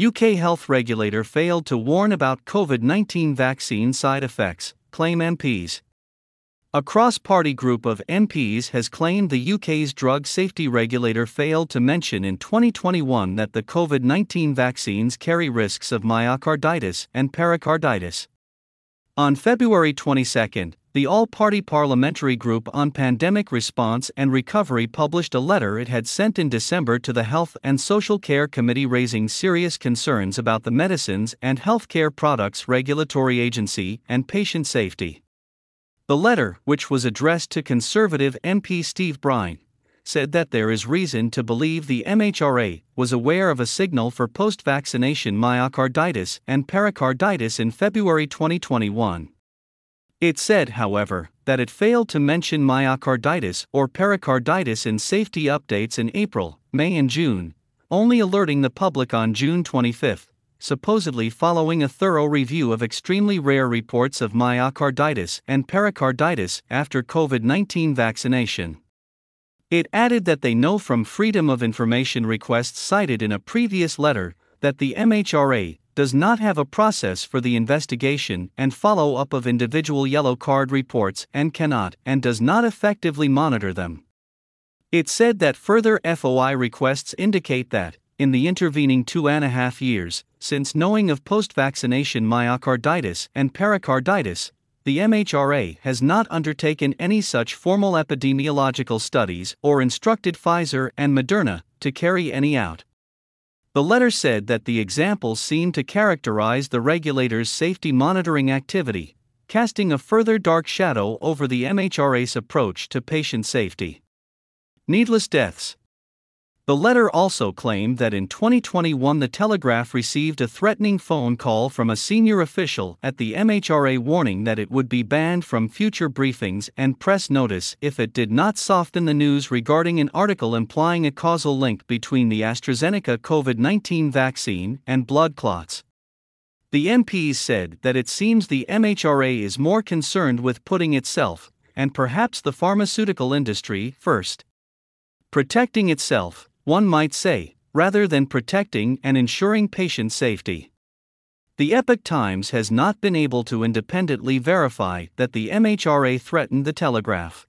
UK health regulator failed to warn about COVID 19 vaccine side effects, claim MPs. A cross party group of MPs has claimed the UK's drug safety regulator failed to mention in 2021 that the COVID 19 vaccines carry risks of myocarditis and pericarditis. On February 22, the All Party Parliamentary Group on Pandemic Response and Recovery published a letter it had sent in December to the Health and Social Care Committee raising serious concerns about the Medicines and Healthcare Products Regulatory Agency and patient safety. The letter, which was addressed to Conservative MP Steve Brine, said that there is reason to believe the MHRA was aware of a signal for post vaccination myocarditis and pericarditis in February 2021. It said, however, that it failed to mention myocarditis or pericarditis in safety updates in April, May, and June, only alerting the public on June 25 supposedly following a thorough review of extremely rare reports of myocarditis and pericarditis after COVID 19 vaccination. It added that they know from Freedom of Information requests cited in a previous letter that the MHRA does not have a process for the investigation and follow up of individual yellow card reports and cannot and does not effectively monitor them. It said that further FOI requests indicate that, in the intervening two and a half years, since knowing of post vaccination myocarditis and pericarditis, the MHRA has not undertaken any such formal epidemiological studies or instructed Pfizer and Moderna to carry any out. The letter said that the examples seemed to characterize the regulator's safety monitoring activity, casting a further dark shadow over the MHRA's approach to patient safety. Needless deaths. The letter also claimed that in 2021 the Telegraph received a threatening phone call from a senior official at the MHRA warning that it would be banned from future briefings and press notice if it did not soften the news regarding an article implying a causal link between the AstraZeneca COVID 19 vaccine and blood clots. The MPs said that it seems the MHRA is more concerned with putting itself, and perhaps the pharmaceutical industry, first. Protecting itself, one might say, rather than protecting and ensuring patient safety. The Epoch Times has not been able to independently verify that the MHRA threatened the Telegraph.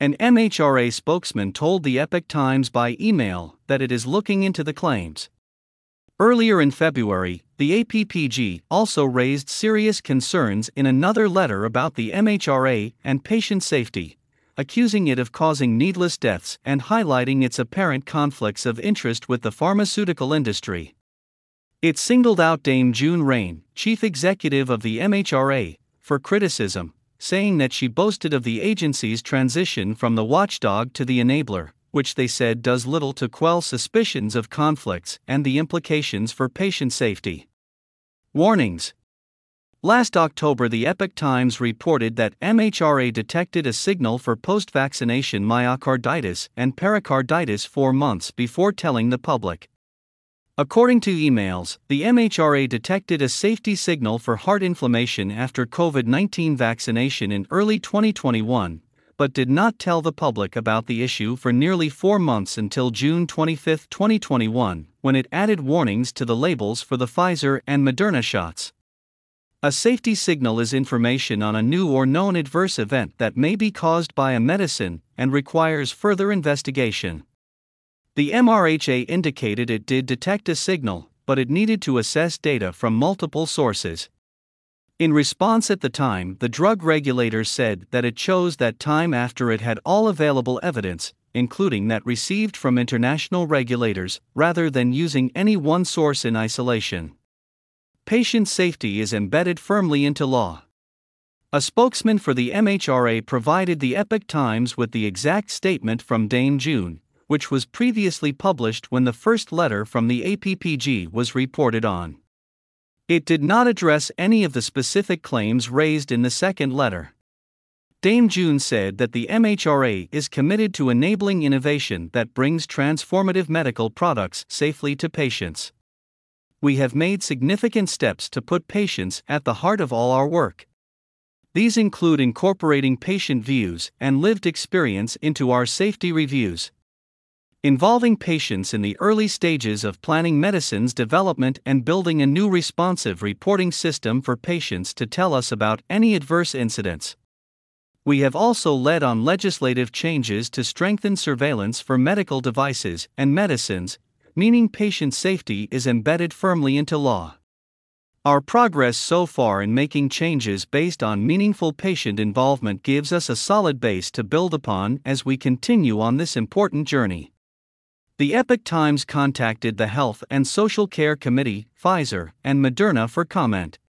An MHRA spokesman told the Epoch Times by email that it is looking into the claims. Earlier in February, the APPG also raised serious concerns in another letter about the MHRA and patient safety, accusing it of causing needless deaths and highlighting its apparent conflicts of interest with the pharmaceutical industry. It singled out Dame June Raine, chief executive of the MHRA, for criticism, saying that she boasted of the agency's transition from the watchdog to the enabler, which they said does little to quell suspicions of conflicts and the implications for patient safety. Warnings Last October, the Epoch Times reported that MHRA detected a signal for post vaccination myocarditis and pericarditis four months before telling the public. According to emails, the MHRA detected a safety signal for heart inflammation after COVID 19 vaccination in early 2021, but did not tell the public about the issue for nearly four months until June 25, 2021, when it added warnings to the labels for the Pfizer and Moderna shots. A safety signal is information on a new or known adverse event that may be caused by a medicine and requires further investigation. The MRHA indicated it did detect a signal, but it needed to assess data from multiple sources. In response at the time, the drug regulator said that it chose that time after it had all available evidence, including that received from international regulators, rather than using any one source in isolation patient safety is embedded firmly into law. A spokesman for the MHRA provided the Epoch Times with the exact statement from Dame June, which was previously published when the first letter from the APPG was reported on. It did not address any of the specific claims raised in the second letter. Dame June said that the MHRA is committed to enabling innovation that brings transformative medical products safely to patients we have made significant steps to put patients at the heart of all our work. These include incorporating patient views and lived experience into our safety reviews. involving patients in the early stages of planning medicine's development and building a new responsive reporting system for patients to tell us about any adverse incidents. We have also led on legislative changes to strengthen surveillance for medical devices and medicines, meaning patient safety is embedded firmly into law. Our progress so far in making changes based on meaningful patient involvement gives us a solid base to build upon as we continue on this important journey. The Epoch Times contacted the Health and Social Care Committee, Pfizer, and Moderna for comment.